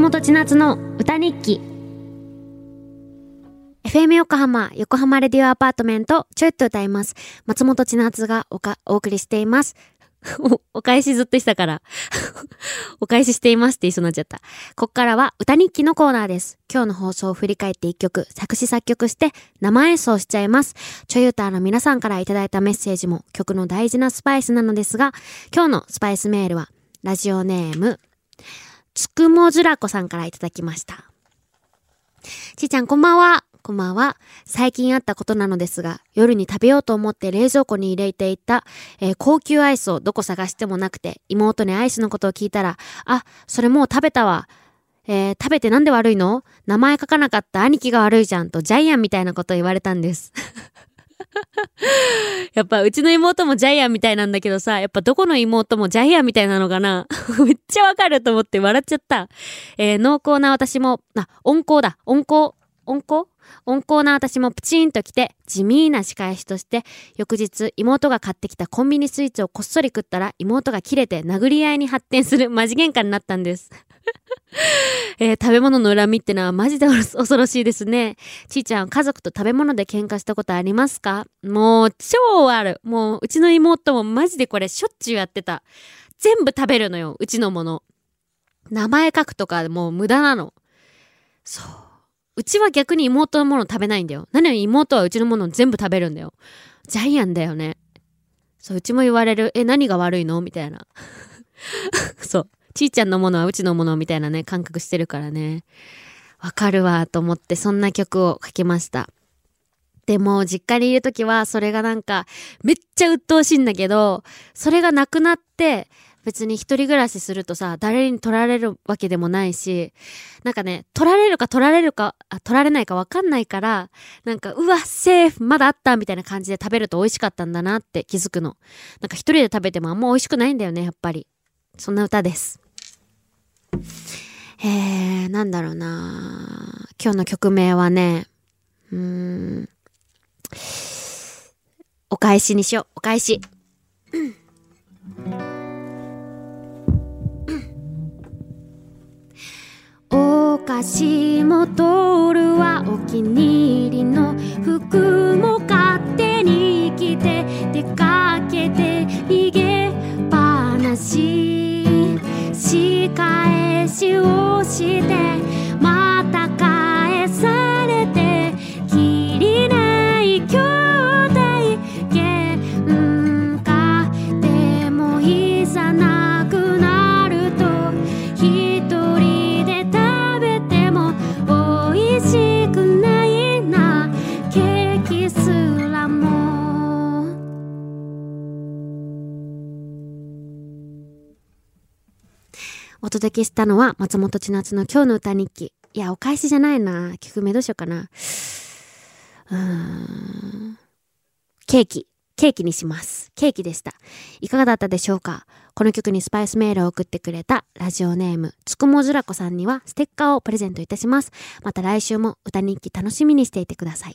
本千夏の歌日記 FM 横浜、横浜レディオアパートメント、ちょいっと歌います。松本千夏がおか、お送りしています。お、お返しずっとしたから。お返ししていますって言いそうになっちゃった。こっからは歌日記のコーナーです。今日の放送を振り返って一曲、作詞作曲して生演奏しちゃいます。ちょい歌ーの皆さんからいただいたメッセージも曲の大事なスパイスなのですが、今日のスパイスメールは、ラジオネーム、つくもずらこさんからいただきました。ちーちゃんこんばんは。こんばんは。最近あったことなのですが、夜に食べようと思って冷蔵庫に入れていた、えー高級アイスをどこ探してもなくて、妹にアイスのことを聞いたら、あ、それもう食べたわ。えー食べてなんで悪いの？名前書かなかった兄貴が悪いじゃんとジャイアンみたいなことを言われたんです。やっぱうちの妹もジャイアンみたいなんだけどさ、やっぱどこの妹もジャイアンみたいなのかな？めっちゃわかると思って笑っちゃった。えー濃厚な私も、あ、温厚だ、温厚、温厚？温厚な私もプチンと来て、地味な仕返しとして、翌日妹が買ってきたコンビニスイーツをこっそり食ったら、妹が切れて殴り合いに発展する マジ喧嘩になったんです。えー食べ物の恨みってのはマジで恐ろしいですね。ちーちゃん、家族と食べ物で喧嘩したことありますか？もう、超ある。もう、うちの妹もマジでこれしょっちゅうやってた。全部食べるのよ、うちのもの。名前書くとかもう無駄なの。そう。うちは逆に妹のもの食べないんだよ。なのに妹はうちのもの全部食べるんだよ。ジャイアンだよね。そう、うちも言われる。え、何が悪いの？みたいな。そう。ちーちゃんのものはうちのものみたいなね、感覚してるからね。わかるわ、と思ってそんな曲を書きました。でも、実家にいるときは、それがなんか、めっちゃ鬱陶しいんだけど、それがなくなって、別に一人暮らしするとさ、誰に取られるわけでもないし、なんかね、取られるか取られるか、あ、取られないかわかんないから、なんか、うわ、セーフ、まだあったみたいな感じで食べると美味しかったんだなって気づくの。なんか一人で食べてもあんま美味しくないんだよね、やっぱり。そんな歌です。えー、なんだろうな今日の曲名はね、うーん、お返しにしよう、お返し。足もトールはお気に入りの服も勝手に着て出かけて逃げっぱなし仕返しをしてお届けしたのは松本千夏の今日の歌日記いやお返しじゃないな曲名どうしようかなうーんケーキケーキにします。ケーキでした。いかがだったでしょうか？この曲にスパイスメールを送ってくれたラジオネームつくもずらこさんにはステッカーをプレゼントいたします。また来週も歌日記楽しみにしていてください。